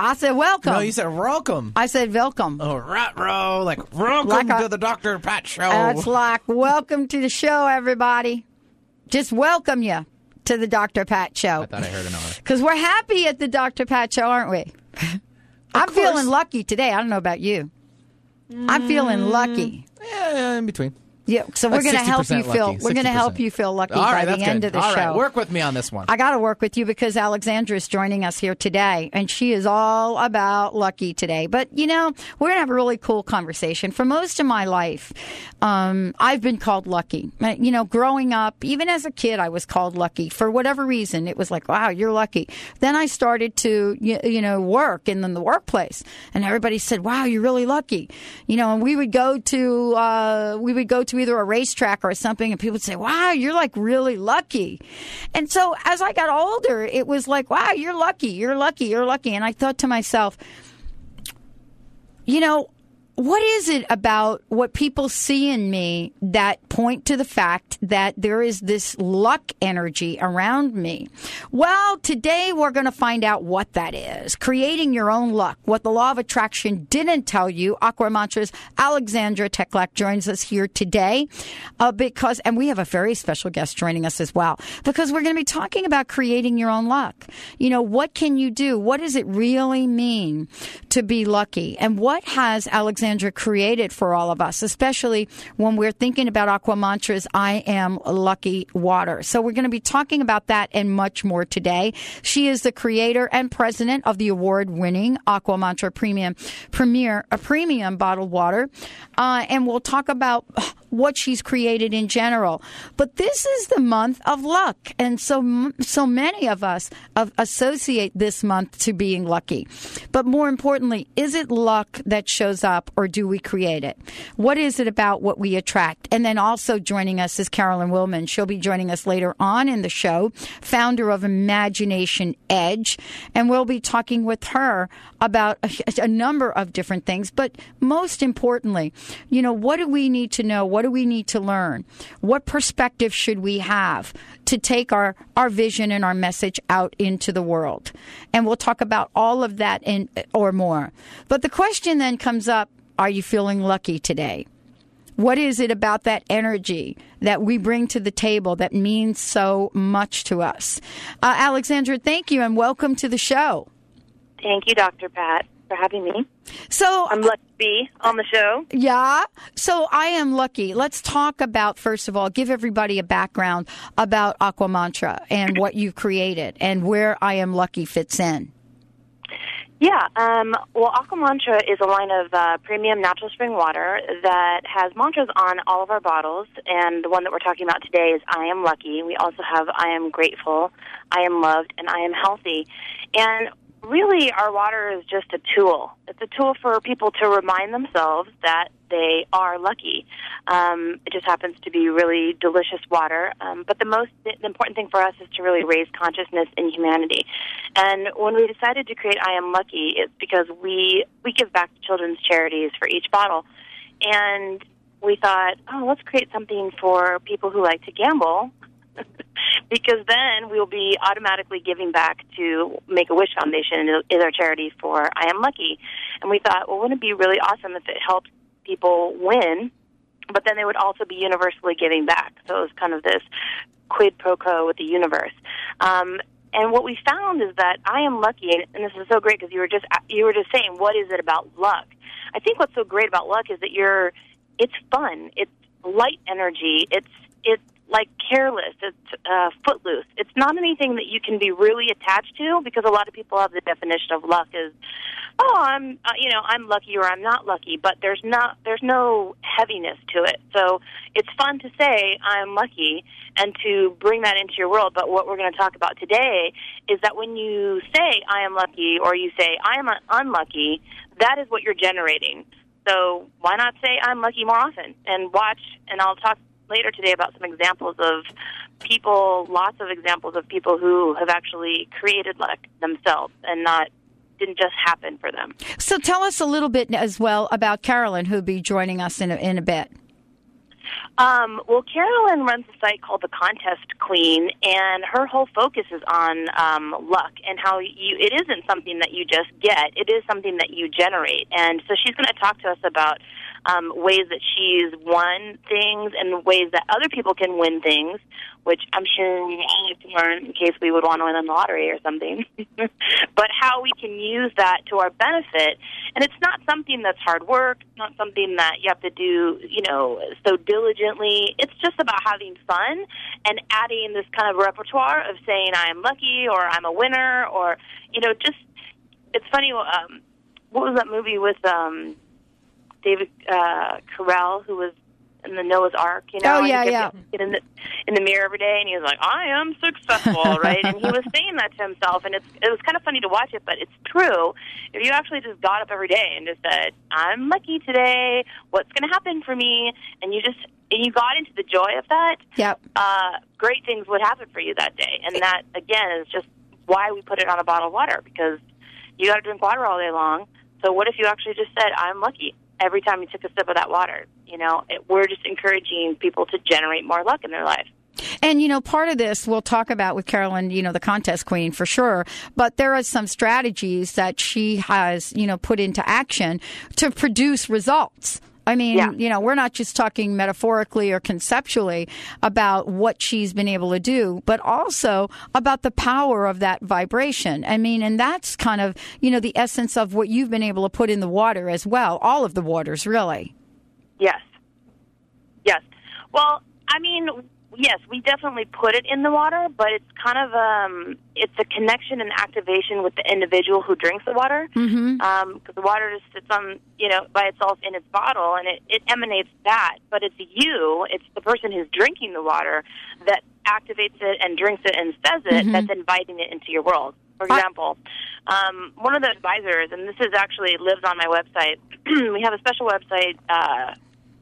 I said welcome. No, you said welcome. I said welcome. Oh, right, row. Like, welcome Like a- to the Dr. Pat Show. That's like welcome to the show, everybody. Just welcome you to the Dr. Pat Show. I thought I heard another. Because we're happy at the Dr. Pat Show, aren't we? I'm feeling lucky today. I don't know about you. I'm feeling mm, lucky. Yeah, in between. Yeah, so we're going to help 60% you feel. lucky, We're going to help you feel lucky All by the end good. of the All show. right, work with me on this one. I got to work with you because Alexandra is joining us here today, and she is all about lucky today. But you know, we're gonna have a really cool conversation. For most of my life, um, I've been called lucky. Uh, You know, growing up, even as a kid, I was called lucky for whatever reason. It was like, wow, you're lucky. Then I started to, you, you know, work and then the workplace, and everybody said, wow, you're really lucky. You know, and we would go to, uh, we would go to either a racetrack or something, and people would say, wow, you're like really lucky. And so as I got older, it was like, wow, you're lucky, you're lucky, you're lucky. And I thought to myself, you know, what is it about what people see in me that point to the fact that there is this luck energy around me? Well, today we're going to find out what that is. Creating your own luck. What the law of attraction didn't tell you. Aqua Mantras Alexandra Teklak joins us here today uh, because, and we have a very special guest joining us as well because we're going to be talking about creating your own luck. You know, what can you do? What does it really mean to be lucky? And what has Alexandra created for all of us, especially when we're thinking about Aqua Mantras, I am lucky water. So we're going to be talking about that and much more today. She is the creator and president of the award winning Aqua Mantra Premium, Premier, a premium bottled water. Uh, and we'll talk about what she's created in general. But this is the month of luck. And so, so many of us associate this month to being lucky. But more importantly, is it luck that shows up or do we create it? What is it about what we attract? And then also joining us is Carolyn Wilman. She'll be joining us later on in the show, founder of Imagination Edge. And we'll be talking with her about a, a number of different things. But most importantly, you know, what do we need to know? What do we need to learn? What perspective should we have to take our, our vision and our message out into the world? And we'll talk about all of that and or more. But the question then comes up, are you feeling lucky today? What is it about that energy that we bring to the table that means so much to us? Uh, Alexandra, thank you and welcome to the show. Thank you, Dr. Pat, for having me. So, I'm lucky to be on the show. Yeah. So I am lucky. Let's talk about, first of all, give everybody a background about Aqua Mantra and what you've created and where I am lucky fits in. Yeah, um, well, Aqua Mantra is a line of uh, premium natural spring water that has mantras on all of our bottles, and the one that we're talking about today is I am lucky. We also have I am grateful, I am loved, and I am healthy. And really, our water is just a tool. It's a tool for people to remind themselves that they are lucky. Um, it just happens to be really delicious water. Um, but the most the important thing for us is to really raise consciousness in humanity. And when we decided to create I Am Lucky, it's because we we give back to children's charities for each bottle, and we thought, oh, let's create something for people who like to gamble. because then we'll be automatically giving back to Make a Wish Foundation is our charity for I Am Lucky, and we thought, well, wouldn't it be really awesome if it helped people win, but then they would also be universally giving back. So it was kind of this quid pro quo with the universe. Um, and what we found is that I am lucky, and this is so great because you were just you were just saying, what is it about luck? I think what's so great about luck is that you're it's fun, it's light energy, it's it's like careless. It's uh, footloose. It's not anything that you can be really attached to because a lot of people have the definition of luck is, oh, I'm uh, you know I'm lucky or I'm not lucky, but there's not there's no heaviness to it. So it's fun to say I'm lucky and to bring that into your world. But what we're going to talk about today is that when you say I am lucky or you say I am unlucky, that is what you're generating. So why not say I'm lucky more often and watch? And I'll talk later today about some examples of people, lots of examples of people who have actually created luck themselves and not didn't just happen for them. So tell us a little bit as well about Carolyn, who'll be joining us in a, in a bit. Um, well, Carolyn runs a site called The Contest Queen, and her whole focus is on um, luck and how you. It isn't something that you just get; it is something that you generate. And so she's going to talk to us about um, ways that she's won things and ways that other people can win things, which I'm sure we all like to learn in case we would want to win the lottery or something. but how we can use that to our benefit. And it's not something that's hard work, not something that you have to do, you know, so diligently. It's just about having fun and adding this kind of repertoire of saying I'm lucky or I'm a winner or, you know, just, it's funny, um, what was that movie with, um, David uh, Carell, who was in the Noah's Ark. You know, oh yeah, yeah. Get in the in the mirror every day, and he was like, "I am successful," right? And he was saying that to himself, and it's it was kind of funny to watch it, but it's true. If you actually just got up every day and just said, "I'm lucky today. What's going to happen for me?" and you just and you got into the joy of that, yep. uh, great things would happen for you that day. And that again is just why we put it on a bottle of water because you got to drink water all day long. So what if you actually just said, "I'm lucky"? Every time you took a sip of that water. You know, it, we're just encouraging people to generate more luck in their life. And, you know, part of this we'll talk about with Carolyn, you know, the contest queen for sure. But there are some strategies that she has, you know, put into action to produce results. I mean, yeah. you know, we're not just talking metaphorically or conceptually about what she's been able to do, but also about the power of that vibration. I mean, and that's kind of, you know, the essence of what you've been able to put in the water as well, all of the waters, really. Yes. Yes. Well, I mean, yes, we definitely put it in the water, but it's kind of um, it's a connection and activation with the individual who drinks the water. Because mm-hmm. um, the water just sits on you know by itself in its bottle, and it, it emanates that. But it's you, it's the person who's drinking the water that activates it and drinks it and says it Mhm. that's inviting it into your world. For example, um, one of the advisors, and this is actually lives on my website. we have a special website. Uh,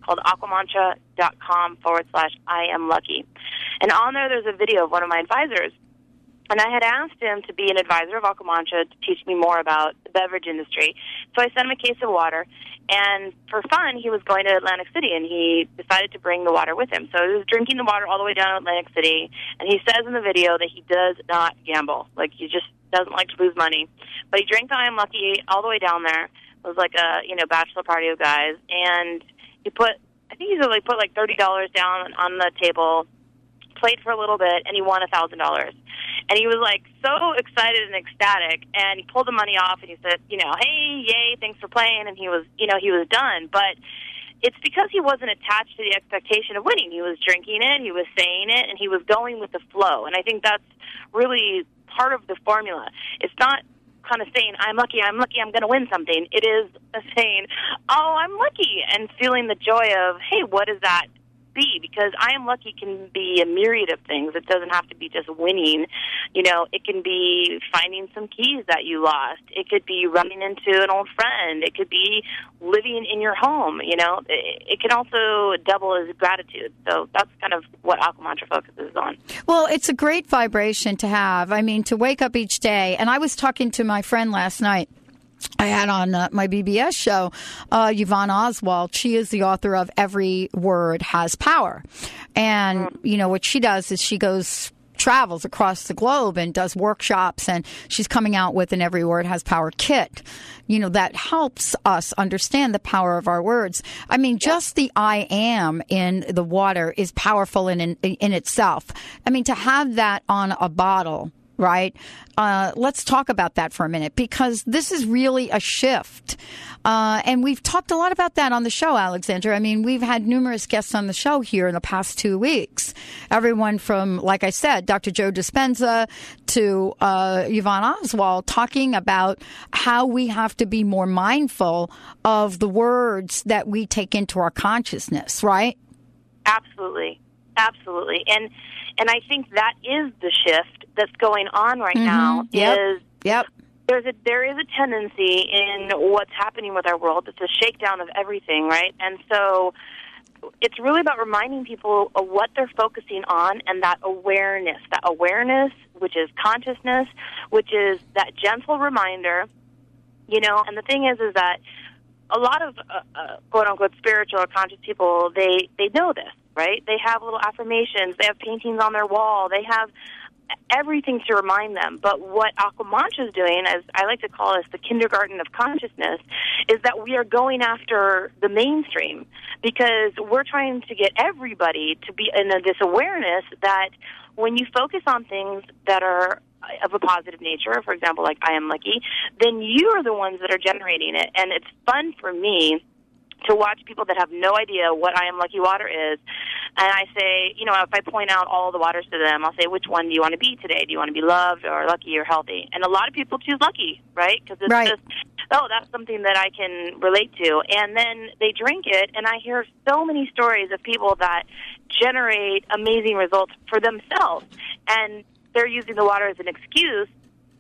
called aquamantra.com forward slash I am lucky. And on there, there's a video of one of my advisors. And I had asked him to be an advisor of Aquamantra to teach me more about the beverage industry. So I sent him a case of water. And for fun, he was going to Atlantic City, and he decided to bring the water with him. So he was drinking the water all the way down to Atlantic City. And he says in the video that he does not gamble. Like, he just doesn't like to lose money. But he drank the I Am Lucky all the way down there. It was like a, you know, bachelor party of guys. And he put I think he like put like thirty dollars down on the table, played for a little bit, and he won a thousand dollars. And he was like so excited and ecstatic, and he pulled the money off and he said, you know, hey, yay, thanks for playing, and he was, you know, he was done. But it's because he wasn't attached to the expectation of winning. He was drinking it, he was saying it, and he was going with the flow. And I think that's really part of the formula. It's not kind of saying, I'm lucky, I'm lucky, I'm going to win something. It is a saying, oh, I'm lucky, and feeling the joy of, hey, what is that be? Because I am lucky can be a myriad of things. It doesn't have to be just winning. You know, it can be finding some keys that you lost. It could be running into an old friend. It could be living in your home. You know, it, it can also double as gratitude. So that's kind of what Aquamantra focuses on. Well, it's a great vibration to have. I mean, to wake up each day. And I was talking to my friend last night. I had on uh, my BBS show uh, Yvonne Oswald. She is the author of Every Word Has Power. And, you know, what she does is she goes travels across the globe and does workshops and she's coming out with an every word has power kit you know that helps us understand the power of our words i mean just the i am in the water is powerful in in, in itself i mean to have that on a bottle right? Uh, let's talk about that for a minute because this is really a shift. Uh, and we've talked a lot about that on the show, Alexandra. I mean, we've had numerous guests on the show here in the past two weeks. Everyone from, like I said, Dr. Joe Dispenza to uh, Yvonne Oswald talking about how we have to be more mindful of the words that we take into our consciousness, right? Absolutely, absolutely, and and I think that is the shift that's going on right now. Mm-hmm. Yep. Is Yep. there's a there is a tendency in what's happening with our world. It's a shakedown of everything, right? And so it's really about reminding people of what they're focusing on and that awareness, that awareness, which is consciousness, which is that gentle reminder, you know. And the thing is, is that a lot of uh, uh, quote unquote spiritual or conscious people they they know this, right? They have little affirmations, they have paintings on their wall, they have everything to remind them. But what Aquamantra is doing, as I like to call it, the kindergarten of consciousness, is that we are going after the mainstream because we're trying to get everybody to be in this awareness that when you focus on things that are of a positive nature, for example, like I am lucky, then you are the ones that are generating it. And it's fun for me to watch people that have no idea what I am lucky water is. And I say, you know, if I point out all the waters to them, I'll say, which one do you want to be today? Do you want to be loved or lucky or healthy? And a lot of people choose lucky, right? Because it's Right. just, oh, that's something that I can relate to. And then they drink it, and I hear so many stories of people that generate amazing results for themselves. And they're using the water as an excuse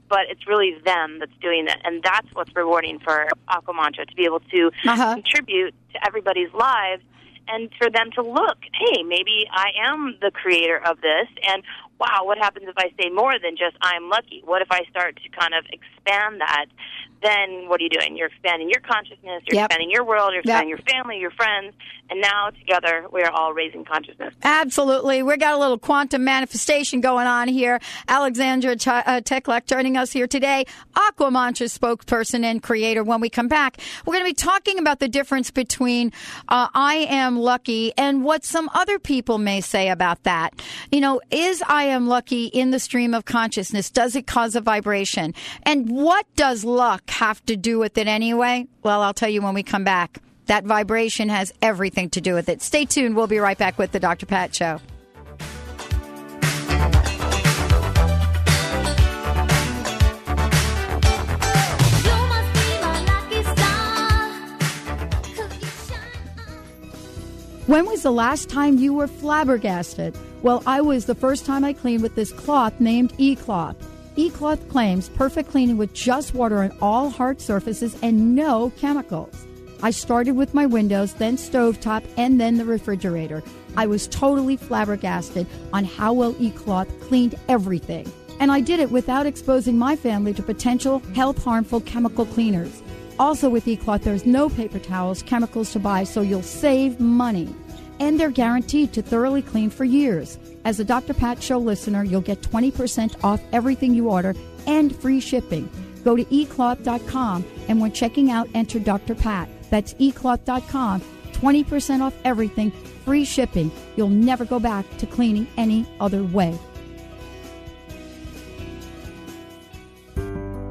but it's really them that's doing it, and that's what's rewarding for Aquamantra to be able to Uh-huh. contribute to everybody's lives, and for them to look, hey, maybe I am the creator of this, and wow, what happens if I say more than just I'm lucky? What if I start to kind of expand that? Then what are you doing? You're expanding your consciousness, you're Yep. expanding your world, you're Yep. expanding your family, your friends, and now together we are all raising consciousness. Absolutely. We got a little quantum manifestation going on here. Alexandra Ch- uh, Teklak joining us here today, Aquamantra spokesperson and creator. When we come back, we're going to be talking about the difference between uh, I am lucky and what some other people may say about that. You know, is I am lucky in the stream of consciousness? Does it cause a vibration? And what does luck have to do with it anyway? Well, I'll tell you when we come back. That vibration has everything to do with it. Stay tuned. We'll be right back with the Dr. Pat Show. When was the last time you were flabbergasted? Well, I was the first time I cleaned with this cloth named E-Cloth. E-Cloth claims perfect cleaning with just water on all hard surfaces and no chemicals. I started with my windows, then stovetop, and then the refrigerator. I was totally flabbergasted on how well E-Cloth cleaned everything. And I did it without exposing my family to potential health harmful chemical cleaners. Also, with eCloth, there's no paper towels, chemicals to buy, so you'll save money. And they're guaranteed to thoroughly clean for years. As a Dr. Pat Show listener, you'll get 20% off everything you order and free shipping. Go to ecloth.com and when checking out, enter Dr. Pat. That's ecloth.com. 20% off everything, free shipping. You'll never go back to cleaning any other way.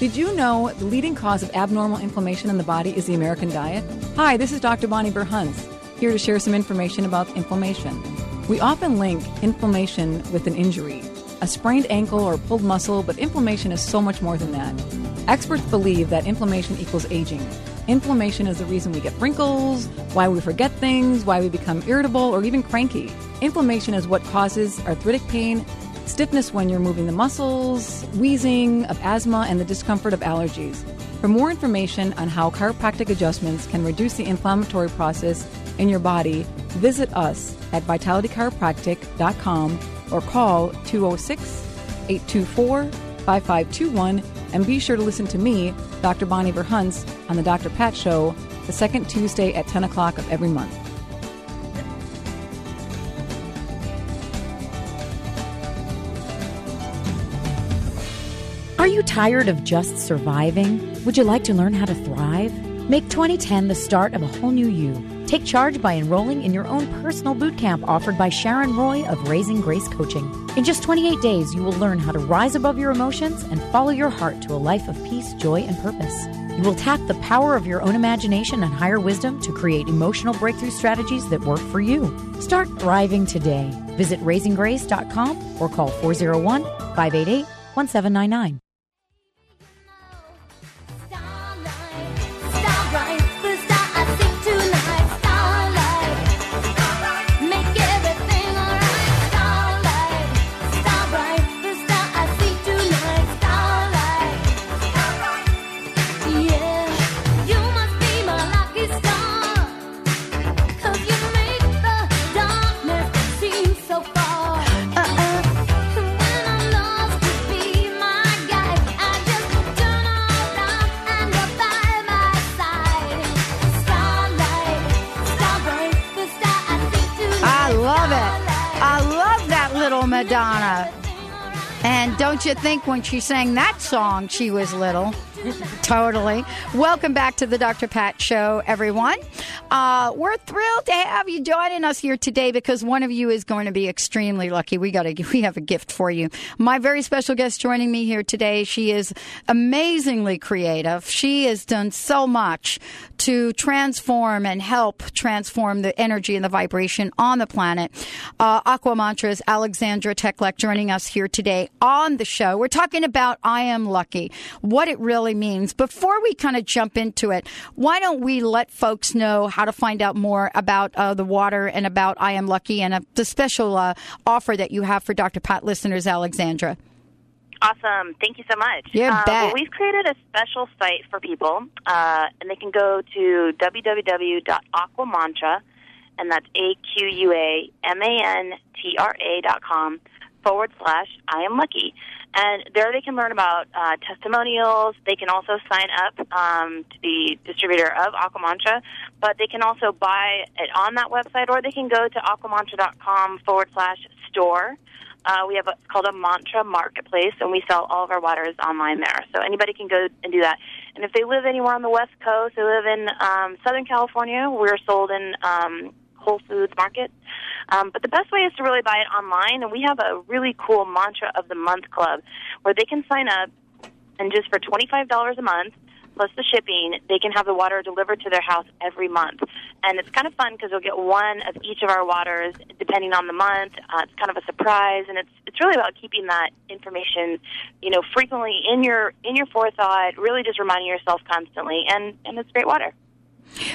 Did you know the leading cause of abnormal inflammation in the body is the American diet? Hi, this is Dr. Bonnie Burhuns, here to share some information about inflammation. We often link inflammation with an injury, a sprained ankle or pulled muscle, but inflammation is so much more than that. Experts believe that inflammation equals aging. Inflammation is the reason we get wrinkles, why we forget things, why we become irritable, or even cranky. Inflammation is what causes arthritic pain, stiffness when you're moving the muscles, wheezing, of asthma, and the discomfort of allergies. For more information on how chiropractic adjustments can reduce the inflammatory process in your body, visit us at vitalitychiropractic.com or call 206 824 5521. And be sure to listen to me, Dr. Bonnie Verhunts, on The Dr. Pat Show, the second Tuesday at 10 o'clock of every month. You tired of just surviving? Would you like to learn how to thrive? Make 2010 the start of a whole new you. Take charge by enrolling in your own personal boot camp offered by Sharon Roy of Raising Grace Coaching. In just 28 days, you will learn how to rise above your emotions and follow your heart to a life of peace, joy, and purpose. You will tap the power of your own imagination and higher wisdom to create emotional breakthrough strategies that work for you. Start thriving today. Visit raisinggrace.com or call 401 588 1799. You think when she sang that song, she was little? totally. Welcome back to the Dr. Pat Show, everyone. Uh, we're thrilled to have you joining us here today because one of you is going to be extremely lucky. We got to, we have a gift for you. My very special guest joining me here today, she is amazingly creative. She has done so much to transform and help transform the energy and the vibration on the planet. Uh, Aqua Mantras, Alexandra Teklak joining us here today on the show. We're talking about I Am Lucky, what it really means. Before we kind of jump into it, why don't we let folks know how to find out more about uh, the water and about I Am Lucky and uh, the special uh, offer that you have for Dr. Pat listeners, Alexandra? Awesome. Thank you so much. You Uh, bet. well, we've created a special site for people, uh, and they can go to www.aquamantra, and that's A-Q-U-A-M-A-N-T-R-A dot com forward slash I am lucky. And there they can learn about uh, testimonials. They can also sign up um, to be distributor of Aquamantra, but they can also buy it on that website, or they can go to aquamantra.com forward slash store. Uh, we have what's called a mantra marketplace, and we sell all of our waters online there. So anybody can go and do that. And if they live anywhere on the West Coast, they live in um, Southern California, we're sold in um, Whole Foods Market. Um, but the best way is to really buy it online, and we have a really cool mantra of the month club where they can sign up, and just for twenty five dollars a month plus the shipping, they can have the water delivered to their house every month. And it's kind of fun because they'll get one of each of our waters depending on the month. Uh, it's kind of a surprise, and it's it's really about keeping that information, you know, frequently in your in your forethought. Really, just reminding yourself constantly, and and it's great water.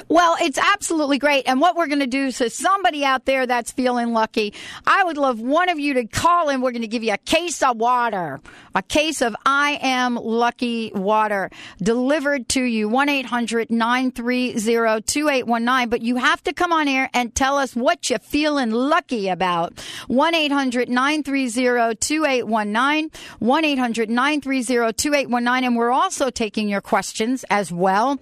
Well, it's absolutely great. And what we're going to do, so somebody out there that's feeling lucky, I would love one of you to call in. We're going to give you a case of water, a case of I Am Lucky water delivered to you, 1 800 930 2819. But you have to come on air and tell us what you're feeling lucky about. 1 800 930 2819. 1 800 930 2819. And we're also taking your questions as well.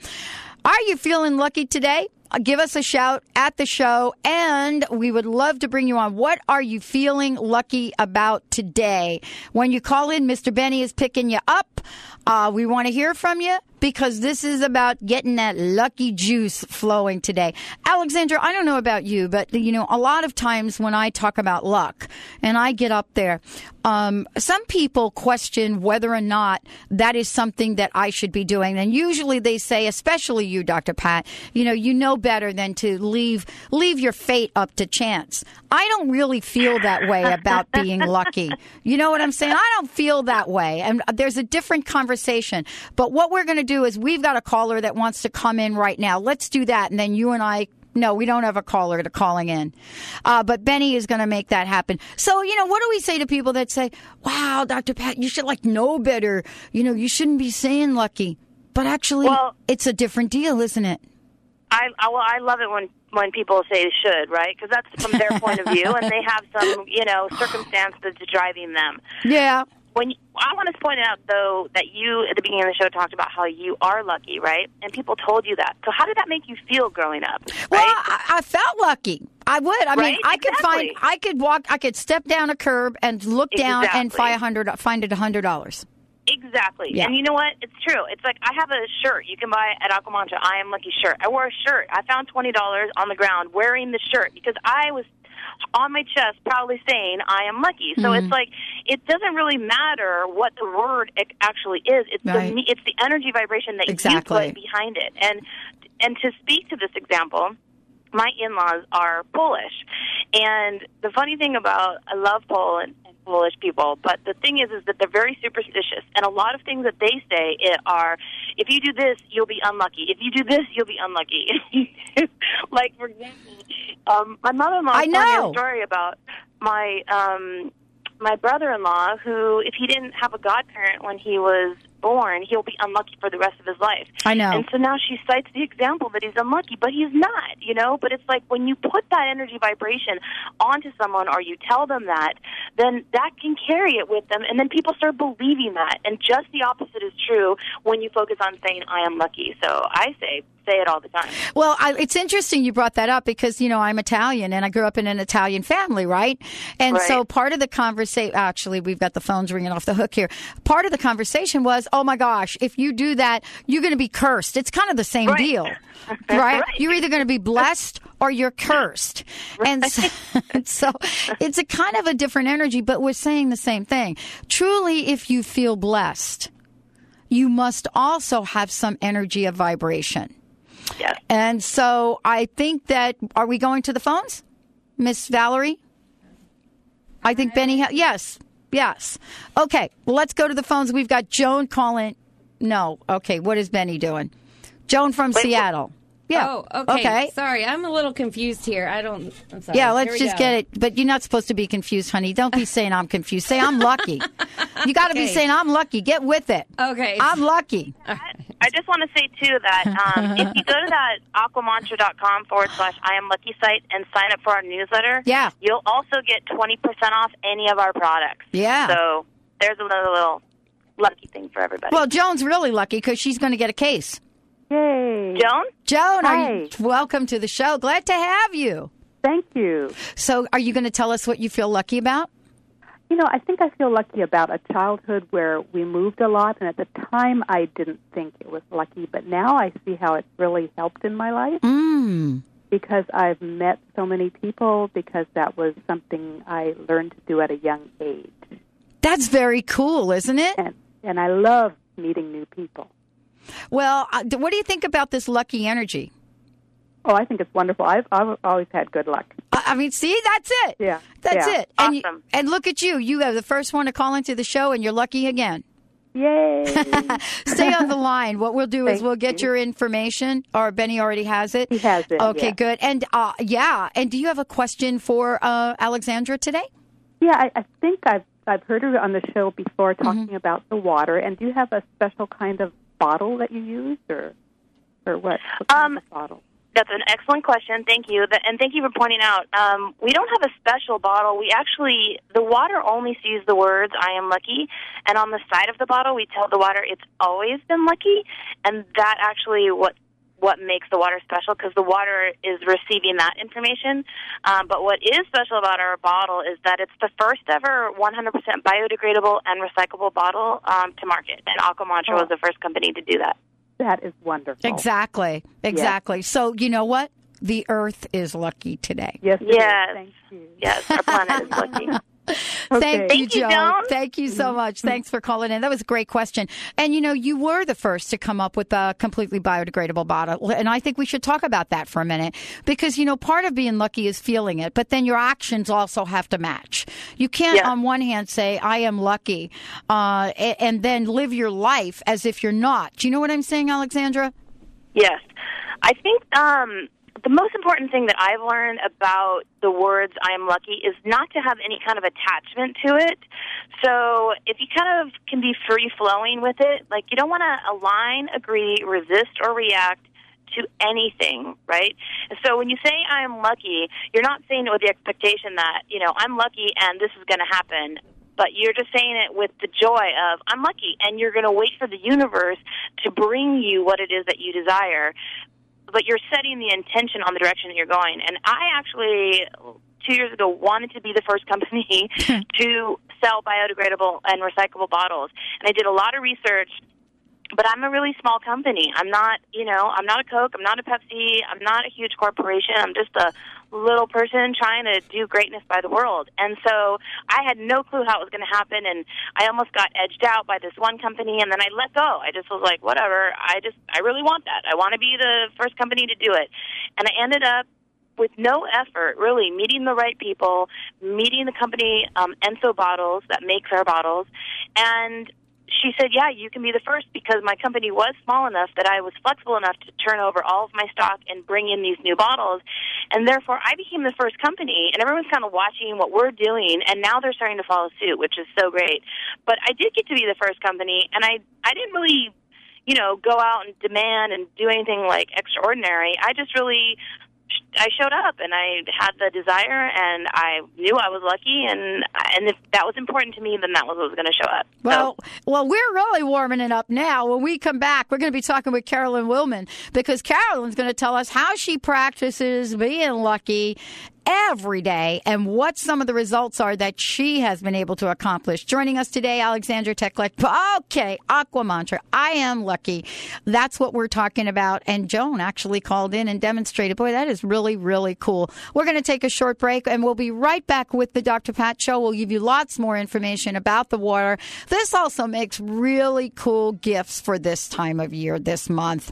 Are you feeling lucky today? Uh, Give us a shout at the show, and we would love to bring you on. What are you feeling lucky about today? When you call in, Mr. Benny is picking you up. Uh, we want to hear from you because this is about getting that lucky juice flowing today. Alexandra, I don't know about you, but you know, a lot of times when I talk about luck and I get up there, um, some people question whether or not that is something that I should be doing. And usually they say, especially you, Dr. Pat, you know, you know better than to leave, leave your fate up to chance. I don't really feel that way about being lucky. You know what I'm saying? I don't feel that way. And there's a different conversation. But what we're going to do is we've got a caller that wants to come in right now. Let's do that. And then you and I no, we don't have a caller to calling in. Uh, but Benny is going to make that happen. So, you know, what do we say to people that say, wow, Dr. Pat, you should like know better. You know, you shouldn't be saying lucky. But actually, Well- it's a different deal, isn't it? I, I well, I love it when when people say should, right? Because that's from their point of view, and they have some, you know, circumstance that's driving them. Yeah. When you, I want to point out though that you at the beginning of the show talked about how you are lucky, right? And people told you that. So how did that make you feel growing up? Well. I, I felt lucky. I would. I mean, Right? I could find, I could walk, I could step down a curb and look down and find a hundred, find it a hundred dollars. Exactly. Yeah. And you know what? It's true. It's like I have a shirt you can buy at Aquamantra. I am lucky shirt. I wore a shirt. I found twenty dollars on the ground wearing the shirt because I was on my chest proudly saying I am lucky. So Mm-hmm. it's like it doesn't really matter what the word actually is. It's Right. the me- it's the energy vibration that Exactly. you put behind it. And and to speak to this example, my in-laws are Polish, and the funny thing about I love Poland and Polish people, but the thing is, is that they're very superstitious, and a lot of things that they say it are, if you do this, you'll be unlucky. If you do this, you'll be unlucky. like for example, um, my mother-in-law I told me a story about my um, my brother-in-law who, if he didn't have a godparent when he was born, he'll be unlucky for the rest of his life. I know. And so now she cites the example that he's unlucky, but he's not, you know? But it's like when you put that energy vibration onto someone or you tell them that, then that can carry it with them, and then people start believing that. And just the opposite is true when you focus on saying, I am lucky. So I say, say it all the time. Well, I, it's interesting you brought that up because you know I'm Italian and I grew up in an Italian family, right? And so part of the conversation, actually, we've got the phones ringing off the hook here. Part of the conversation was, oh my gosh, if you do that, you're going to be cursed. It's kind of the same Right. deal, right? Right. You're either going to be blessed or you're cursed, and so, and so it's a kind of a different energy, but we're saying the same thing. Truly, if you feel blessed, you must also have some energy of vibration. Yes. And so I think that are we going to the phones, Miss Valerie? I think Benny. Ha- yes, yes. Okay, well, let's go to the phones. We've got Joan calling. No, okay. What is Benny doing? Joan from Wait, Seattle. Yeah. Oh, okay. Sorry, I'm a little confused here. I don't. I'm sorry. Yeah, let's just go. get it. But you're not supposed to be confused, honey. Don't be saying I'm confused. Say I'm lucky. You got to be saying I'm lucky. Get with it. Okay. I'm lucky. I just want to say too that um, if you go to that aquamantra.com forward slash I am lucky site and sign up for our newsletter, Yeah. you'll also get twenty percent off any of our products. Yeah. So there's another little lucky thing for everybody. Well, Joan's really lucky because she's going to get a case. Yay. Joan, Joan, are you, welcome to the show. Glad to have you. Thank you. So, are you going to tell us what you feel lucky about? You know, I think I feel lucky about a childhood where we moved a lot, and at the time I didn't think it was lucky, but now I see how it's really helped in my life Mm. because I've met so many people because that was something I learned to do at a young age. That's very cool, isn't it? And and I love meeting new people. Well, uh, what do you think about this lucky energy? Oh, I think it's wonderful. I've, I've always had good luck. I, mean, see, that's it. Yeah, That's yeah. it. And, you- Awesome. and look at you. You are the first one to call into the show, and you're lucky again. Yay! Stay on the line. What we'll do is we'll get you. your information, or Benny already has it. He has it, Okay, yeah. good. And uh, yeah, and do you have a question for uh, Alexandra today? Yeah, I, I think I've I've heard her on the show before Mm-hmm. talking about the water. And do you have a special kind of bottle that you use, or or what? what kind Um, of bottle? That's an excellent question. Thank you, and thank you for pointing out. Um, we don't have a special bottle. We actually the water only sees the words "I am lucky," and on the side of the bottle we tell the water it's always been lucky, and that actually what what makes the water special because the water is receiving that information. Um, but what is special about our bottle is that it's the first ever 100% biodegradable and recyclable bottle um, to market, and Aquamantra Oh. was the first company to do that. That is wonderful. Exactly. Exactly. So, you know what? The earth is lucky today. Yes. Yes. Thank you. Yes, our planet is lucky. Thank you, Thank you, Joan. Joan. Thank you so much. Thanks for calling in. That was a great question. And you know, you were the first to come up with a completely biodegradable bottle. And I think we should talk about that for a minute because, you know, part of being lucky is feeling it, but then your actions also have to match. You can't, Yeah. on one hand, say, I am lucky, uh, a- and then live your life as if you're not. Do you know what I'm saying, Alexandra? Yes. I think um, the most important thing that I've learned about the words I am lucky is not to have any kind of attachment to it. So if you kind of can be free flowing with it, like you don't want to align, agree, resist, or react to anything, right? So when you say I am lucky, you're not saying it with the expectation that, you know, I'm lucky and this is going to happen but you're just saying it with the joy of I'm lucky, and you're going to wait for the universe to bring you what it is that you desire. But you're setting the intention on the direction that you're going. And I actually two years ago wanted to be the first company to sell biodegradable and recyclable bottles, and I did a lot of research but I'm a really small company. I'm not, you know, I'm not a Coke, I'm not a Pepsi, I'm not a huge corporation. I'm just a little person trying to do greatness by the world. And so I had no clue how it was going to happen and I almost got edged out by this one company and then I let go. I just was like, whatever. I just I really want that. I want to be the first company to do it. And I ended up with no effort, really, meeting the right people, meeting the company um, Enso Bottles that makes our bottles, and she said, "Yeah, you can be the first because my company was small enough that I was flexible enough to turn over all of my stock and bring in these new bottles, and therefore I became the first company. And everyone's kind of watching what we're doing, and now they're starting to follow suit, which is so great. But I did get to be the first company, and I I didn't really." You know, go out and demand and do anything like extraordinary. I just really I showed up and I had the desire and I knew I was lucky and and if that was important to me then that was what was going to show up. Well, well, we're really warming it up now. When we come back, we're going to be talking with Carolyn Wilman because Carolyn's going to tell us how she practices being lucky every day and what some of the results are that she has been able to accomplish. Joining us today, Alexandra Teklak. Okay, Aqua Mantra. I am lucky. That's what we're talking about. And Joan actually called in and demonstrated. Boy, that is really, really cool. We're going to take a short break and we'll be right back with the Dr. Pat Show. We'll give you lots more information about the water. This also makes really cool gifts for this time of year, this month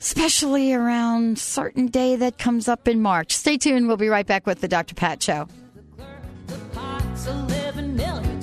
especially around certain day that comes up in March. Stay tuned. We'll be right back with the Dr. Pat Show. Pot's 11 million,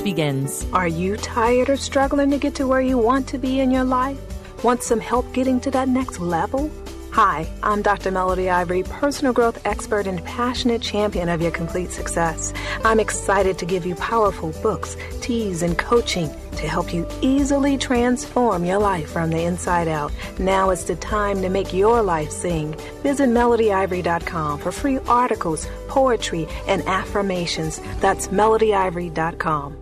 begins. Are you tired or struggling to get to where you want to be in your life? Want some help getting to that next level? Hi, I'm Dr. Melody Ivory, personal growth expert and passionate champion of your complete success. I'm excited to give you powerful books, teas, and coaching to help you easily transform your life from the inside out. Now is the time to make your life sing. Visit melodyivory.com for free articles, poetry, and affirmations. That's melodyivory.com.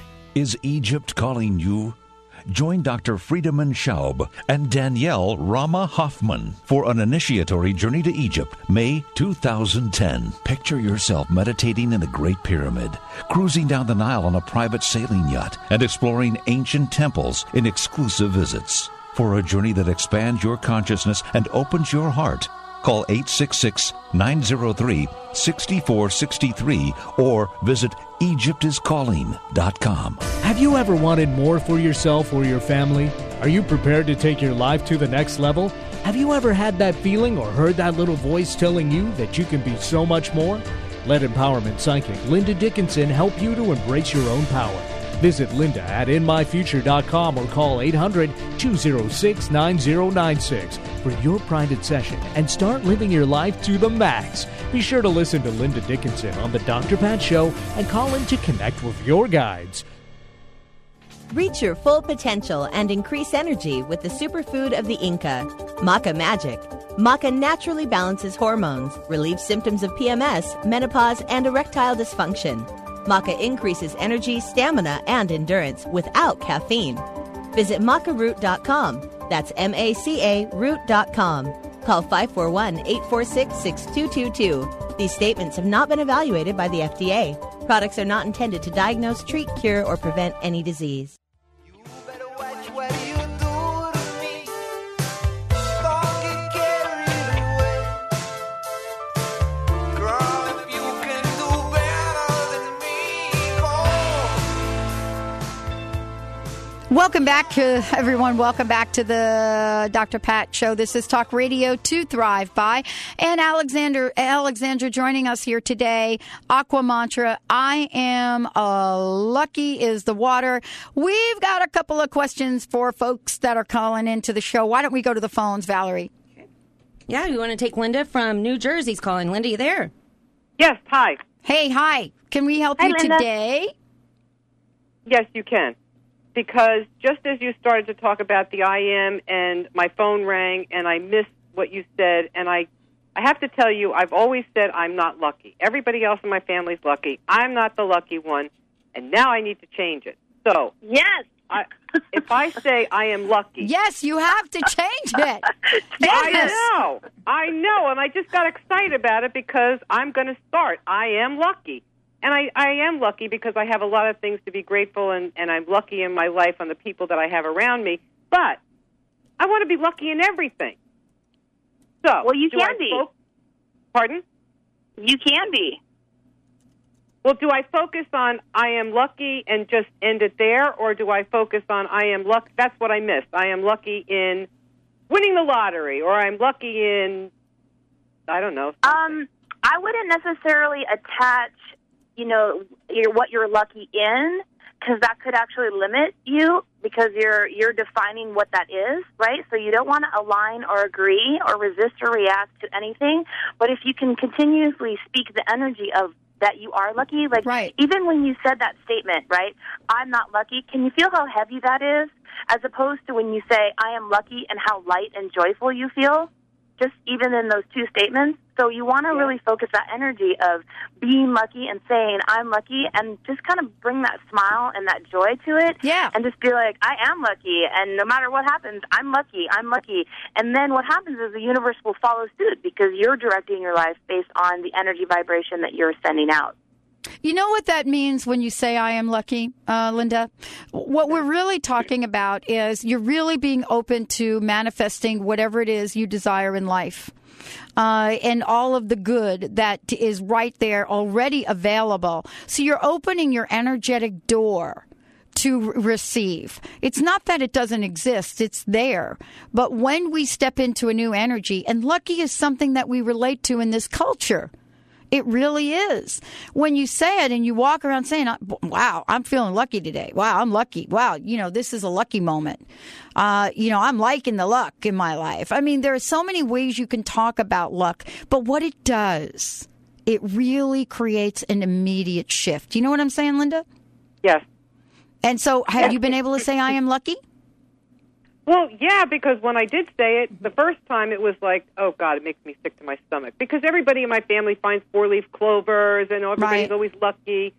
Is Egypt calling you? Join Dr. Friedemann Schaub and Danielle Rama Hoffman for an initiatory journey to Egypt, May 2010. Picture yourself meditating in the Great Pyramid, cruising down the Nile on a private sailing yacht, and exploring ancient temples in exclusive visits. For a journey that expands your consciousness and opens your heart, call 866 903 6463 or visit EgyptIsCalling.com. Have you ever wanted more for yourself or your family? Are you prepared to take your life to the next level? Have you ever had that feeling or heard that little voice telling you that you can be so much more? Let empowerment psychic Linda Dickinson help you to embrace your own power. Visit Linda at InMyFuture.com or call 800 206 9096 for your private session and start living your life to the max. Be sure to listen to Linda Dickinson on The Dr. Pat Show and call in to connect with your guides. Reach your full potential and increase energy with the superfood of the Inca, Maca Magic. Maca naturally balances hormones, relieves symptoms of PMS, menopause, and erectile dysfunction. Maca increases energy, stamina, and endurance without caffeine. Visit macaroot.com. That's M A C A root.com. Call 541 846 6222. These statements have not been evaluated by the FDA. Products are not intended to diagnose, treat, cure, or prevent any disease. Welcome back, uh, everyone. Welcome back to the Dr. Pat Show. This is Talk Radio to Thrive By, and Alexander Alexandra joining us here today. Aquamantra. I am uh, lucky is the water. We've got a couple of questions for folks that are calling into the show. Why don't we go to the phones, Valerie? Yeah, you want to take Linda from New Jersey's calling. Linda, you there? Yes, hi. Hey, hi. Can we help Hi, you Linda. today? Yes, you can. Because just as you started to talk about the I am and my phone rang and I missed what you said and I I have to tell you I've always said I'm not lucky. Everybody else in my family's lucky. I'm not the lucky one and now I need to change it. So, yes. I, if I say I am lucky. Yes, you have to change it. yes. I know. I know and I just got excited about it because I'm going to start. I am lucky. And I, I am lucky because I have a lot of things to be grateful and, and I'm lucky in my life on the people that I have around me. But I want to be lucky in everything. So Well, you can I be. fo- Pardon? You can be. Well, do I focus on I am lucky and just end it there, or do I focus on I am luck? That's what I missed. I am lucky in winning the lottery, or I'm lucky in I don't know. Um, I wouldn't necessarily attach, you know, your, what you're lucky in, because that could actually limit you because you're you're defining what that is, right? So you don't want to align or agree or resist or react to anything. But if you can continuously speak the energy of that you are lucky, like right. even when you said that statement, right? I'm not lucky. Can you feel how heavy that is, as opposed to when you say I am lucky and how light and joyful you feel? Just even in those two statements. So you want to really focus that energy of being lucky and saying I'm lucky, and just kind of bring that smile and that joy to it. Yeah. And just be like, I am lucky, and no matter what happens, I'm lucky. I'm lucky. And then what happens is the universe will follow suit because you're directing your life based on the energy vibration that you're sending out. You know what that means when you say I am lucky, uh, Linda? What we're really talking about is you're really being open to manifesting whatever it is you desire in life. Uh, and all of the good that is right there already available. So you're opening your energetic door to re- receive. It's not that it doesn't exist, it's there. But when we step into a new energy, and lucky is something that we relate to in this culture. It really is. When you say it and you walk around saying, wow, I'm feeling lucky today. Wow, I'm lucky. Wow, you know, this is a lucky moment. Uh, you know, I'm liking the luck in my life. I mean, there are so many ways you can talk about luck, but what it does, it really creates an immediate shift. You know what I'm saying, Linda? Yes. And so, have you been able to say, I am lucky? Well, yeah, because when I did say it the first time, it was like, oh God, it makes me sick to my stomach. Because everybody in my family finds four-leaf clovers, and everybody's Right. always lucky.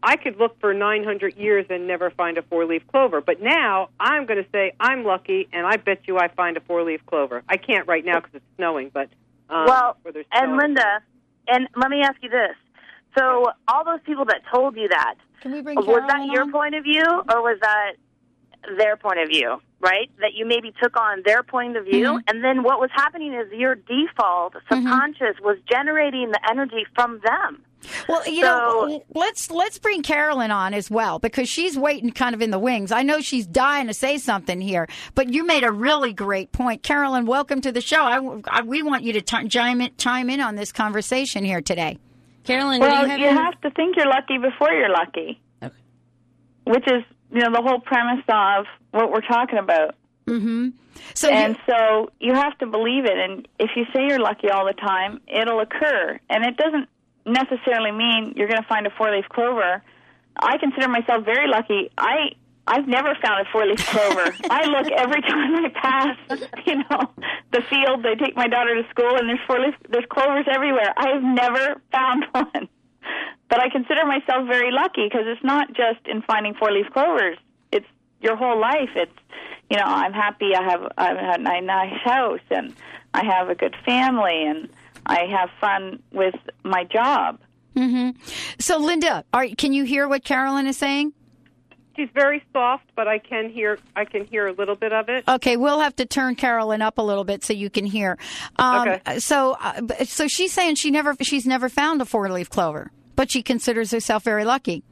I could look for 900 years and never find a four-leaf clover, but now I'm going to say I'm lucky, and I bet you I find a four-leaf clover. I can't right now because it's snowing, but um, well, and. Linda, and let me ask you this: so all those people that told you that, Can we bring was that your on? point of view, or was that their point of view? Right, that you maybe took on their point of view, Mhm. and then what was happening is your default subconscious was generating the energy from them. Well, you know, let's let's bring Carolyn on as well because she's waiting kind of in the wings. I know she's dying to say something here, but you made a really great point, Carolyn. Welcome to the show. I, I- we want you to t- chime in, chime in on this conversation here today. Carolyn, well, you, have to think you're lucky before you're lucky, which is you know the whole premise of what we're talking about. Mm-hmm. So and so you have to believe it, and if you say you're lucky all the time, it'll occur, and it doesn't necessarily mean you're going to find a four-leaf clover. I consider myself very lucky. I I've never found a four-leaf clover. I look every time I pass, you know, the field. They take my daughter to school, and there's four-leaf there's clovers everywhere. I've never found one. But I consider myself very lucky because it's not just in finding four-leaf clovers. It's your whole life. It's you know, I'm happy. I have I have a nice house, and I have a good family, and I have fun with my job. hmm So, Linda, are, can you hear what Carolyn is saying? She's very soft, but I can hear I can hear a little bit of it. Okay, we'll have to turn Carolyn up a little bit so you can hear. Um, Okay. So, uh, so she's saying she never, she's never found a four-leaf clover, but she considers herself very lucky.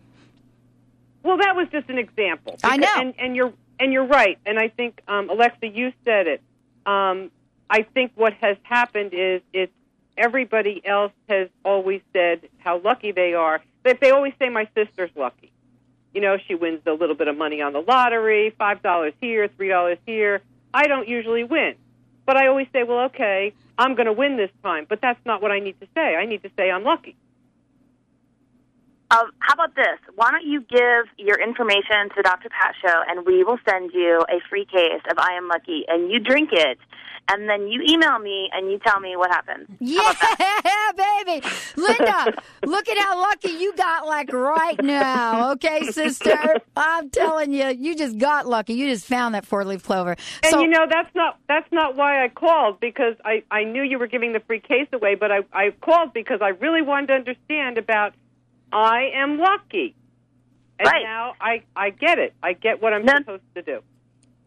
Well, that was just an example. I know. and, and you're and you're right. And I think um, Alexa, you said it. Um, I think what has happened is it's everybody else has always said how lucky they are. They, they always say my sister's lucky. You know, she wins a little bit of money on the lottery, five dollars here, three dollars here. I don't usually win, but I always say, well, okay, I'm going to win this time. But that's not what I need to say. I need to say I'm lucky. Um, how about this? Why don't you give your information to the Dr. Pat Show, and we will send you a free case of I Am Lucky, and you drink it, and then you email me and you tell me what happened. Yeah, baby. Linda, look at how lucky you got like right now. Okay, sister? I'm telling you, you just got lucky. You just found that four-leaf clover. And so, you know that's not that's not why I called because I I knew you were giving the free case away, but I I called because I really wanted to understand about I am lucky. And Right. now I I get it. I get what I'm No. supposed to do.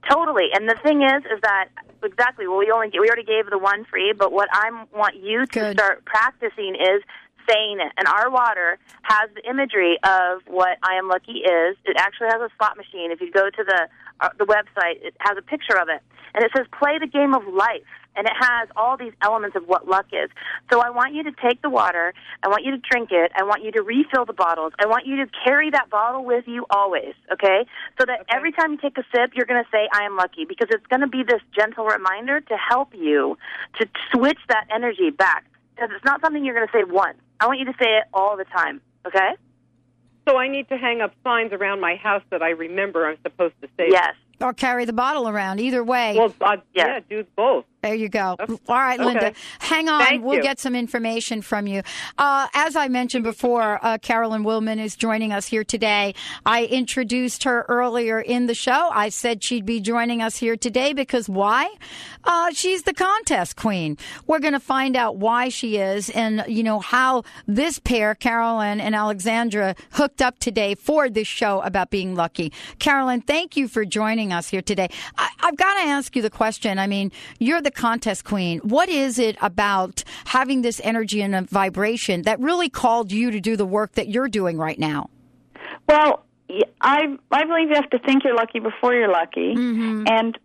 Totally. And the thing is, is that exactly. Well, we only we already gave the one free, but what I want you to start practicing is saying it. And our water has the imagery of what I am lucky is. It actually has a slot machine. If you go to the uh, the website, it has a picture of it, and it says "Play the game of life." And it has all these elements of what luck is. So I want you to take the water. I want you to drink it. I want you to refill the bottles. I want you to carry that bottle with you always, okay? So that every time you take a sip, you're going to say, I am lucky, because it's going to be this gentle reminder to help you to switch that energy back. Because it's not something you're going to say once. I want you to say it all the time, okay? So I need to hang up signs around my house that I remember I'm supposed to say. Yes. or carry the bottle around. Either way. Well, uh, yeah, do both. There you go. All right, Linda. okay. Hang on. Thank we'll you. get some information from you. Uh, as I mentioned before, uh, Carolyn Wilman is joining us here today. I introduced her earlier in the show. I said she'd be joining us here today because why? Uh, she's the contest queen. We're going to find out why she is and, you know, how this pair, Carolyn and Alexandra, hooked up today for this show about being lucky. Carolyn, thank you for joining us here today. I, I've got to ask you the question. I mean, you're the contest queen. What is it about having this energy and a vibration that really called you to do the work that you're doing right now? Well, I I believe you have to think you're lucky before you're lucky, mm-hmm. and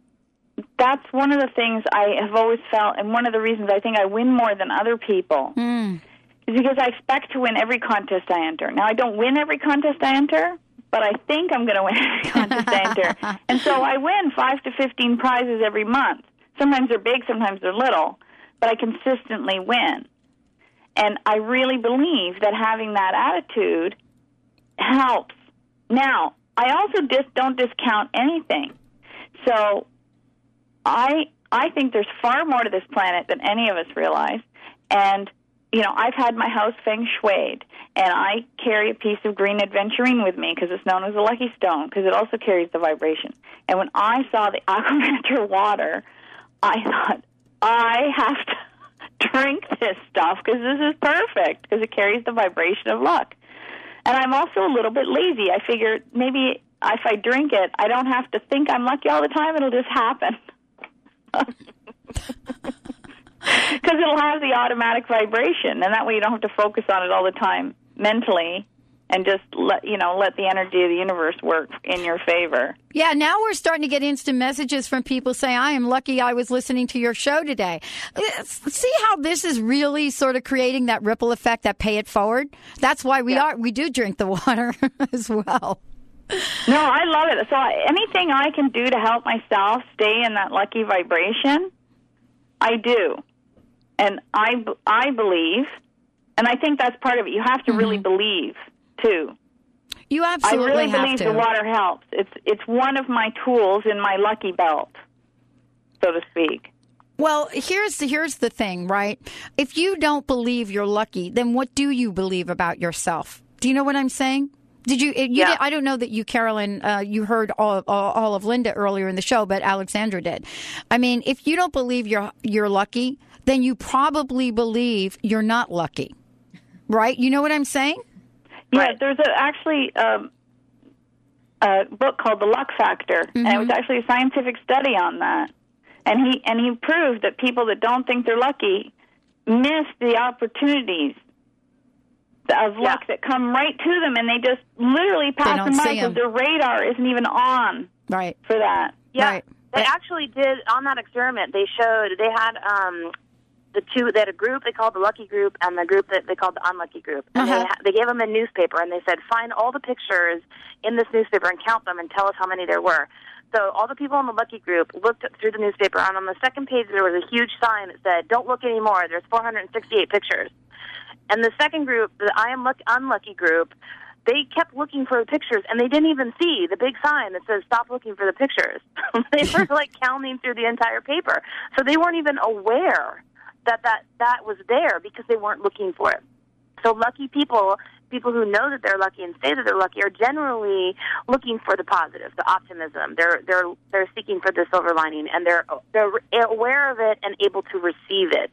that's one of the things I have always felt, and one of the reasons I think I win more than other people mm. is because I expect to win every contest I enter. Now I don't win every contest I enter, but I think I'm going to win every contest I enter, and so I win five to fifteen prizes every month. Sometimes they're big, sometimes they're little, but I consistently win. And I really believe that having that attitude helps. Now, I also dis- don't discount anything. So, I I think there's far more to this planet than any of us realize. And you know, I've had my house feng shuied, and I carry a piece of green adventurine with me because it's known as a lucky stone because it also carries the vibration. And when I saw the Aquamantra water, I thought I have to drink this stuff because this is perfect because it carries the vibration of luck. And I'm also a little bit lazy. I figure maybe if I drink it, I don't have to think I'm lucky all the time. It'll just happen. Because it'll have the automatic vibration, and that way you don't have to focus on it all the time mentally, and just let you know let the energy of the universe work in your favor. Yeah, now we're starting to get instant messages from people saying, I am lucky I was listening to your show today. See how this is really sort of creating that ripple effect, that pay it forward? That's why we are, we do drink the water as well. No, I love it. So anything I can do to help myself stay in that lucky vibration, I do. And I I believe, and I think that's part of it. You have to really mm-hmm. believe too. You absolutely I really have believe to. the water helps. It's it's one of my tools in my lucky belt, so to speak. Well, here's the, here's the thing, right? If you don't believe you're lucky, then what do you believe about yourself? Do you know what I'm saying? Did you? you Yeah. did, I don't know that you, Carolyn. Uh, you heard all, all, all of Linda earlier in the show, but Alexandra did. I mean, if you don't believe you're you're lucky, then you probably believe you're not lucky. Right? You know what I'm saying? Yeah, there's a, actually um, a book called The Luck Factor, and it was actually a scientific study on that. And he and he proved that people that don't think they're lucky miss the opportunities of luck that come right to them, and they just literally pass them by because their radar isn't even on right for that. Yeah, they actually did on that experiment. They showed they had um, the two. They had a group they called the lucky group and the group that they called the unlucky group. And Uh-huh. they they gave them a newspaper and they said find all the pictures in this newspaper and count them and tell us how many there were. So all the people in the lucky group looked through the newspaper and on the second page there was a huge sign that said "Don't look anymore." There's 468 pictures. And the second group, the I am luck- unlucky group, they kept looking for the pictures and they didn't even see the big sign that says stop looking for the pictures. they were like counting through the entire paper. So they weren't even aware that that, that was there because they weren't looking for it. So lucky people, people who know that they're lucky and say that they're lucky, are generally looking for the positive, the optimism. They're they're they're seeking for the silver lining, and they're they're aware of it and able to receive it.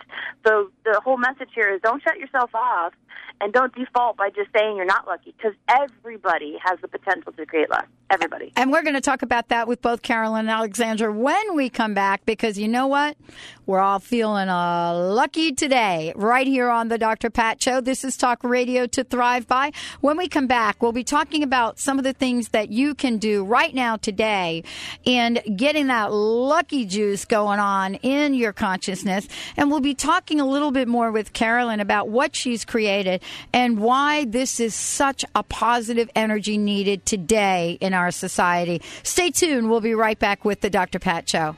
So the whole message here is don't shut yourself off, and don't default by just saying you're not lucky, because everybody has the potential to create luck. Everybody. And we're going to talk about that with both Carolyn and Alexandra when we come back because you know what? We're all feeling uh, lucky today, right here on the Dr. Pat Show. This is Talk Radio to Thrive When we come back, we'll be talking about some of the things that you can do right now today in getting that lucky juice going on in your consciousness. And we'll be talking a little bit more with Carolyn about what she's created and why this is such a positive energy needed today in our society. Stay tuned. We'll be right back with the Dr. Pat Show.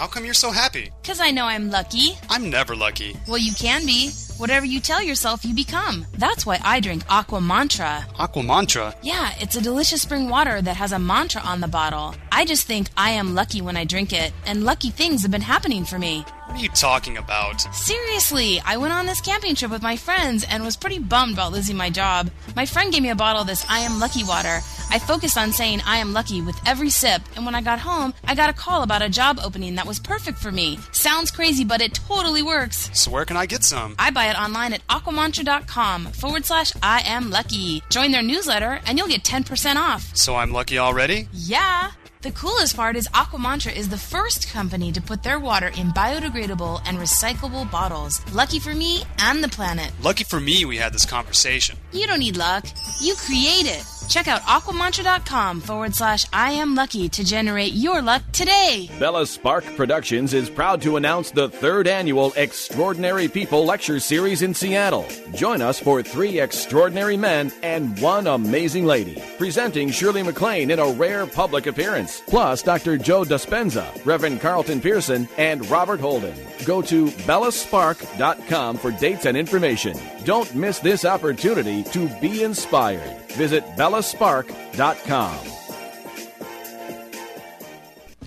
How come you're so happy? Because I know I'm lucky. I'm never lucky. Well, you can be. Whatever you tell yourself, you become. That's why I drink Aquamantra. Aqua Mantra. Yeah, it's a delicious spring water that has a mantra on the bottle. I just think I am lucky when I drink it, and lucky things have been happening for me. What are you talking about? Seriously, I went on this camping trip with my friends and was pretty bummed about losing my job. My friend gave me a bottle of this I am lucky water. I focused on saying I am lucky with every sip, and when I got home, I got a call about a job opening that was perfect for me. Sounds crazy, but it totally works. So where can I get some? I buy it online at aquamantra.com forward slash I am lucky. Join their newsletter and you'll get 10% off. So I'm lucky already? Yeah. The coolest part is Aquamantra is the first company to put their water in biodegradable and recyclable bottles. Lucky for me and the planet. Lucky for me we had this conversation. You don't need luck. You create it. Check out aquamantra.com forward slash I am lucky to generate your luck today. Bella Spark Productions is proud to announce the third annual Extraordinary People Lecture Series in Seattle. Join us for three extraordinary men and one amazing lady. Presenting Shirley MacLaine in a rare public appearance. Plus Dr. Joe Dispenza, Reverend Carlton Pearson, and Robert Holden. Go to bellaspark.com for dates and information. Don't miss this opportunity to be inspired. Visit bellaspark.com.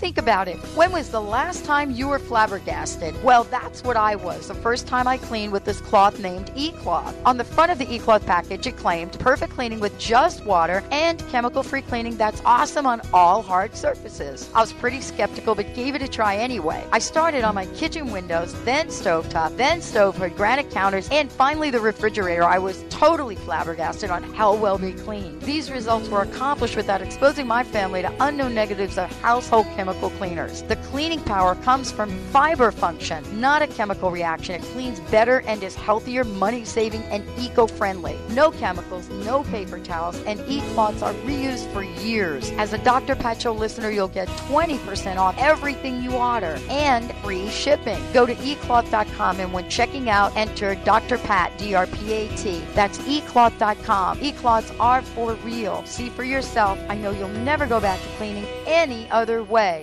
Think about it. When was the last time you were flabbergasted? Well, that's what I was the first time I cleaned with this cloth named E-Cloth. On the front of the E-Cloth package, it claimed perfect cleaning with just water and chemical-free cleaning that's awesome on all hard surfaces. I was pretty skeptical, but gave it a try anyway. I started on my kitchen windows, then stovetop, then stove hood, granite counters, and finally the refrigerator. I was totally flabbergasted on how well they cleaned. These results were accomplished without exposing my family to unknown negatives of household chemical cleaners. The cleaning power comes from fiber function, not a chemical reaction. It cleans better and is healthier, money saving, and eco friendly. No chemicals, no paper towels, and e-cloths are reused for years. As a Dr. Pat Show listener, you'll get 20% off everything you order and free shipping. Go to ecloth.com and when checking out, enter Dr. Pat, D-R-P-A-T. That's ecloth.com. E-cloths are for real. See for yourself. I know you'll never go back to cleaning any other way.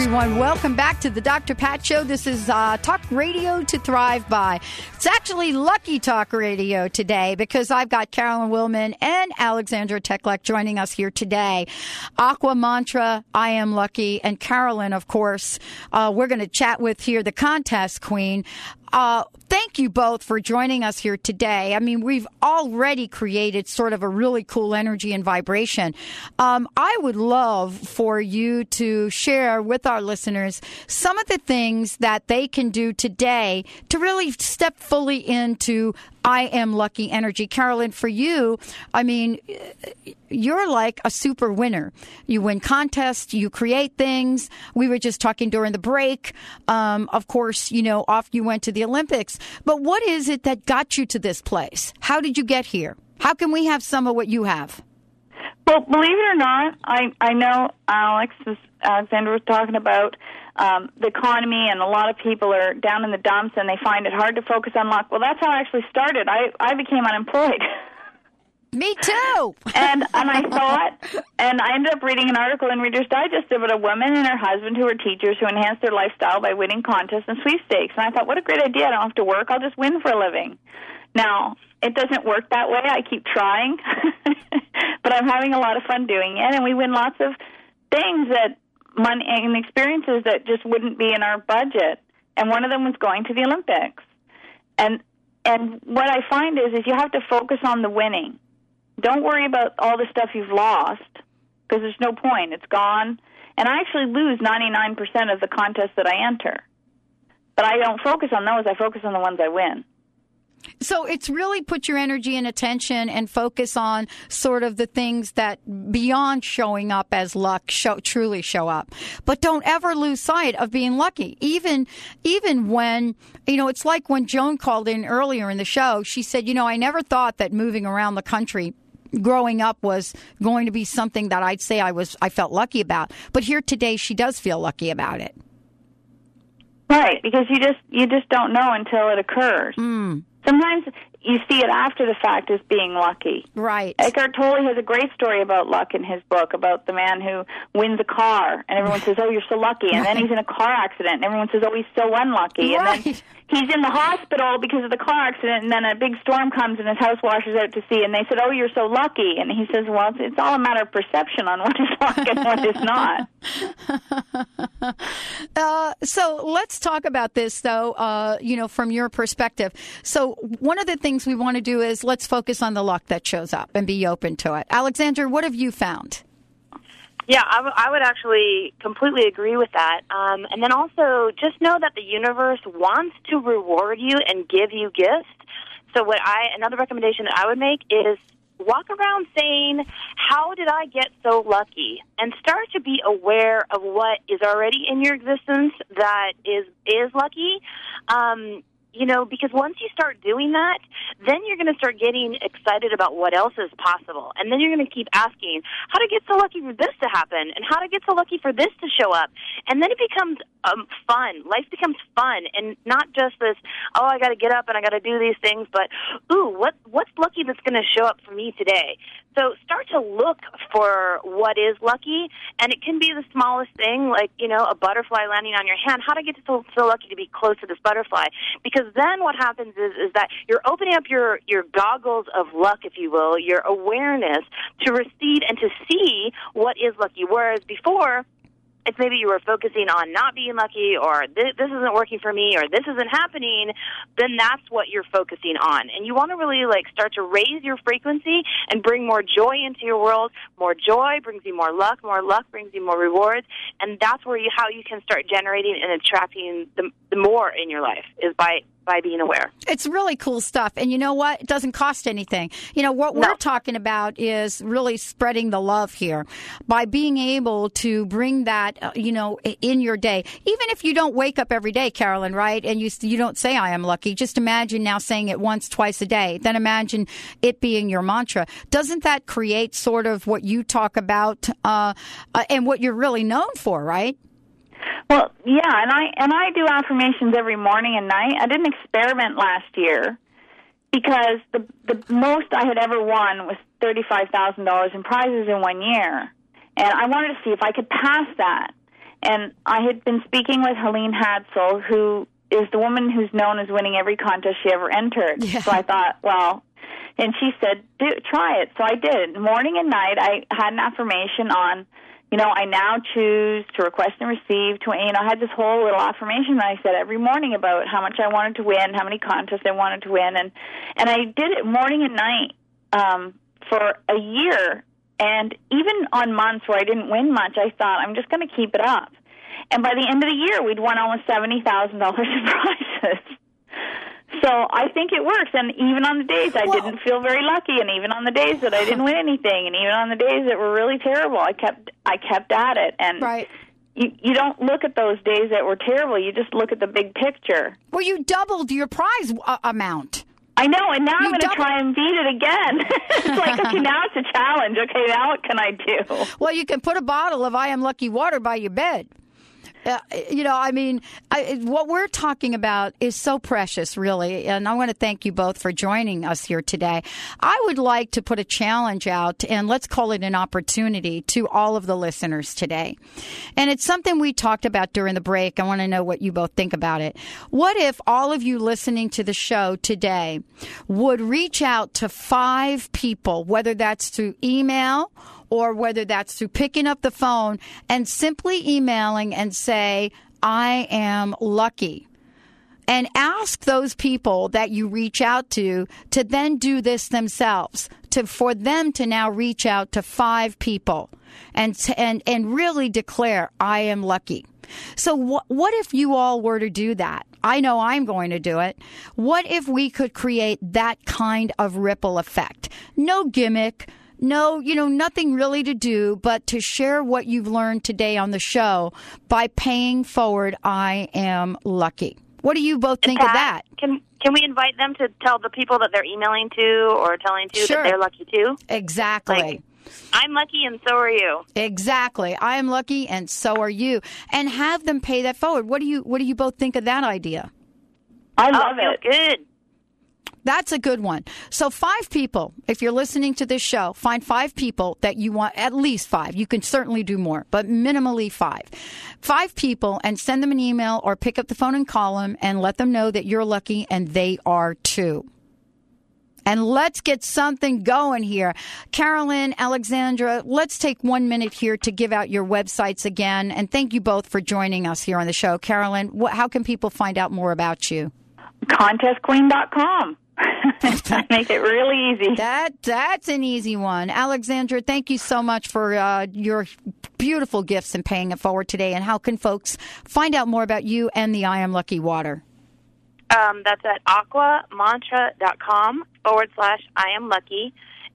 everyone. Welcome back to the Dr. Pat Show. This is uh, Talk Radio to Thrive By. It's actually Lucky Talk Radio today because I've got Carolyn Wilman and Alexandra Teklak joining us here today. Aquamantra, I Am Lucky, and Carolyn, of course, uh, we're going to chat with here, the contest queen. Uh, thank you both for joining us here today. I mean, we've already created sort of a really cool energy and vibration. Um, I would love for you to share with our listeners some of the things that they can do today to really step fully into I am lucky energy. Carolyn, for you, I mean, you're like a super winner. You win contests, you create things. We were just talking during the break. Um, of course, you know, off you went to the Olympics. But what is it that got you to this place? How did you get here? How can we have some of what you have? Well, believe it or not, I I know Alex, as Alexander was talking about um, the economy, and a lot of people are down in the dumps, and they find it hard to focus on luck. Well, that's how I actually started. I I became unemployed. Me too. and and I thought, and I ended up reading an article in Reader's Digest about a woman and her husband who were teachers who enhanced their lifestyle by winning contests and sweepstakes. And I thought, what a great idea! I don't have to work; I'll just win for a living. Now it doesn't work that way. I keep trying, but I'm having a lot of fun doing it, and we win lots of things that money and experiences that just wouldn't be in our budget. And one of them was going to the Olympics. And and what I find is is you have to focus on the winning. Don't worry about all the stuff you've lost because there's no point. It's gone. And I actually lose 99% of the contests that I enter. But I don't focus on those. I focus on the ones I win. So it's really put your energy and attention and focus on sort of the things that beyond showing up as luck show, truly show up. But don't ever lose sight of being lucky. Even, even when, you know, it's like when Joan called in earlier in the show, she said, you know, I never thought that moving around the country growing up was going to be something that I'd say I was, I felt lucky about. But here today, she does feel lucky about it. Right, because you just you just don't know until it occurs. Mm. Sometimes you see it after the fact as being lucky. Right. Eckhart Tolle has a great story about luck in his book about the man who wins a car, and everyone says, "Oh, you're so lucky," and then he's in a car accident, and everyone says, "Oh, he's so unlucky," and then he's in the hospital because of the car accident, and then a big storm comes and his house washes out to sea, and they said, "Oh, you're so lucky," and he says, "Well, it's, it's all a matter of perception on what is luck and what is not." Uh, so let's talk about this, though. Uh, you know, from your perspective. So one of the things we want to do is let's focus on the luck that shows up and be open to it. Alexander, what have you found? Yeah, I, w- I would actually completely agree with that. Um, and then also, just know that the universe wants to reward you and give you gifts. So, what I another recommendation that I would make is walk around saying, "How did I get so lucky?" and start to be aware of what is already in your existence that is is lucky. Um, you know, because once you start doing that, then you're going to start getting excited about what else is possible. And then you're going to keep asking, how to get so lucky for this to happen? And how to get so lucky for this to show up? And then it becomes um, fun. Life becomes fun and not just this, oh, I got to get up and I got to do these things, but, ooh, what, what's lucky that's going to show up for me today? So start to look for what is lucky, and it can be the smallest thing, like you know a butterfly landing on your hand. How to get so, so lucky to be close to this butterfly? Because then what happens is is that you're opening up your your goggles of luck, if you will, your awareness to receive and to see what is lucky. Whereas before if maybe you were focusing on not being lucky or this, this isn't working for me or this isn't happening, then that's what you're focusing on. And you want to really like start to raise your frequency and bring more joy into your world. More joy brings you more luck. More luck brings you more rewards. And that's where you, how you can start generating and attracting the, the more in your life is by by being aware. It's really cool stuff. And you know what? It doesn't cost anything. You know, what we're talking about is really spreading the love here by being able to bring that, uh, you know, in your day. Even if you don't wake up every day, Carolyn, right? And you, you don't say, I am lucky. Just imagine now saying it once, twice a day. Then imagine it being your mantra. Doesn't that create sort of what you talk about uh, uh, and what you're really known for, right? Well, yeah, and I and I do affirmations every morning and night. I didn't experiment last year because the the most I had ever won was thirty five thousand dollars in prizes in one year, and I wanted to see if I could pass that. And I had been speaking with Helen Hadsell, who is the woman who's known as winning every contest she ever entered. So I thought, well, and she said, Do, try it. So I did. Morning and night, I had an affirmation on, you know, I now choose to request and receive. To you know, I had this whole little affirmation that I said every morning about how much I wanted to win, how many contests I wanted to win, and and I did it morning and night um, for a year. And even on months where I didn't win much, I thought I'm just going to keep it up. And by the end of the year, we'd won almost seventy thousand dollars in prizes. So I think it works. And even on the days I didn't feel very lucky, and even on the days that I didn't win anything, and even on the days that were really terrible, I kept I kept at it. And right. you you don't look at those days that were terrible. You just look at the big picture. Well, you doubled your prize uh, amount. I know, and now I'm going to try and beat it again. it's like, okay, now it's a challenge. Okay, now what can I do? Well, you can put a bottle of I Am Lucky water by your bed. Uh, you know, I mean, I, what we're talking about is so precious, really. And I want to thank you both for joining us here today. I would like to put a challenge out, and let's call it an opportunity to all of the listeners today. And it's something we talked about during the break. I want to know what you both think about it. What if all of you listening to the show today would reach out to five people, whether that's through email or whether that's through picking up the phone and simply emailing and say, I am lucky. And ask those people that you reach out to to then do this themselves, to for them to now reach out to five people and and and really declare I am lucky. So what what if you all were to do that? I know I'm going to do it. What if we could create that kind of ripple effect? No gimmick, no, you know, nothing really to do but to share what you've learned today on the show by paying forward I am lucky. What do you both think of uh, that? Can can we invite them to tell the people that they're emailing to or telling to Sure. that they're lucky too? Exactly. Like, I'm lucky and so are you. Exactly. I am lucky and so are you. And have them pay that forward. What do you what do you both think of that idea? I oh, love it. Good. That's a good one. So five people, if you're listening to this show, find five people that you want, at least five. You can certainly do more, but minimally five. Five people and send them an email or pick up the phone and call them and let them know that you're lucky and they are too. And let's get something going here. Carolyn, Alexandra, let's take one minute here to give out your websites again. And thank you both for joining us here on the show. Carolyn, how can people find out more about you? Contestqueen.com. Make it really easy. That that's an easy one. Alexandra, thank you so much for uh, your beautiful gifts and paying it forward today. And how can folks find out more about you and the I Am Lucky Water? Um, that's at aquamantra.com forward slash I am lucky.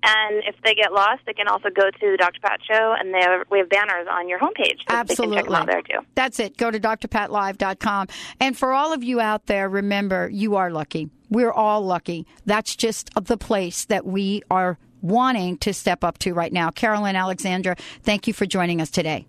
And if they get lost, they can also go to the Dr. Pat Show, and they have, we have banners on your homepage. So They can check them out there, too. That's it. Go to drpatlive.com. And for all of you out there, remember, you are lucky. We're all lucky. That's just the place that we are wanting to step up to right now. Carolyn Alexandra, thank you for joining us today.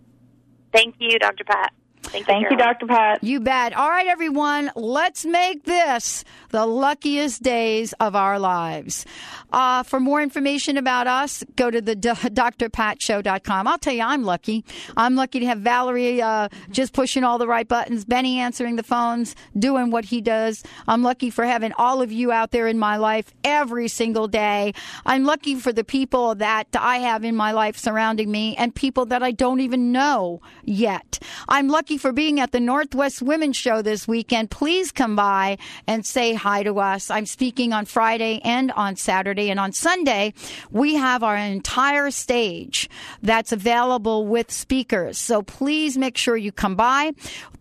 Thank you, Dr. Pat. Thank, Thank you, Dr. Pat. You bet. All right, everyone, let's make this the luckiest days of our lives. Uh, for more information about us, go to the D- drpatshow.com. I'll tell you, I'm lucky. I'm lucky to have Valerie uh, just pushing all the right buttons, Benny answering the phones, doing what he does. I'm lucky for having all of you out there in my life every single day. I'm lucky for the people that I have in my life surrounding me and people that I don't even know yet. I'm lucky for being at the Northwest Women's Show this weekend. Please come by and say hi to us. I'm speaking on Friday and on Saturday. And on Sunday, we have our entire stage that's available with speakers. So please make sure you come by.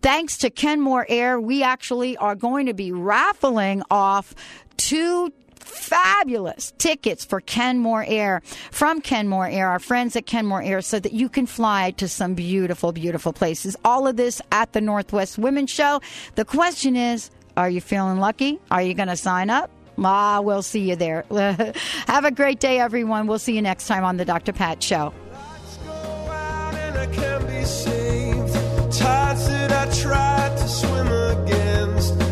Thanks to Kenmore Air, we actually are going to be raffling off two fabulous tickets for Kenmore Air from Kenmore Air, our friends at Kenmore Air, so that you can fly to some beautiful, beautiful places. All of this at the Northwest Women's Show. The question is, are you feeling lucky? Are you going to sign up? Ah, we'll see you there. Have a great day, everyone. We'll see you next time on the Dr. Pat Show. Tides that I tried to swim against.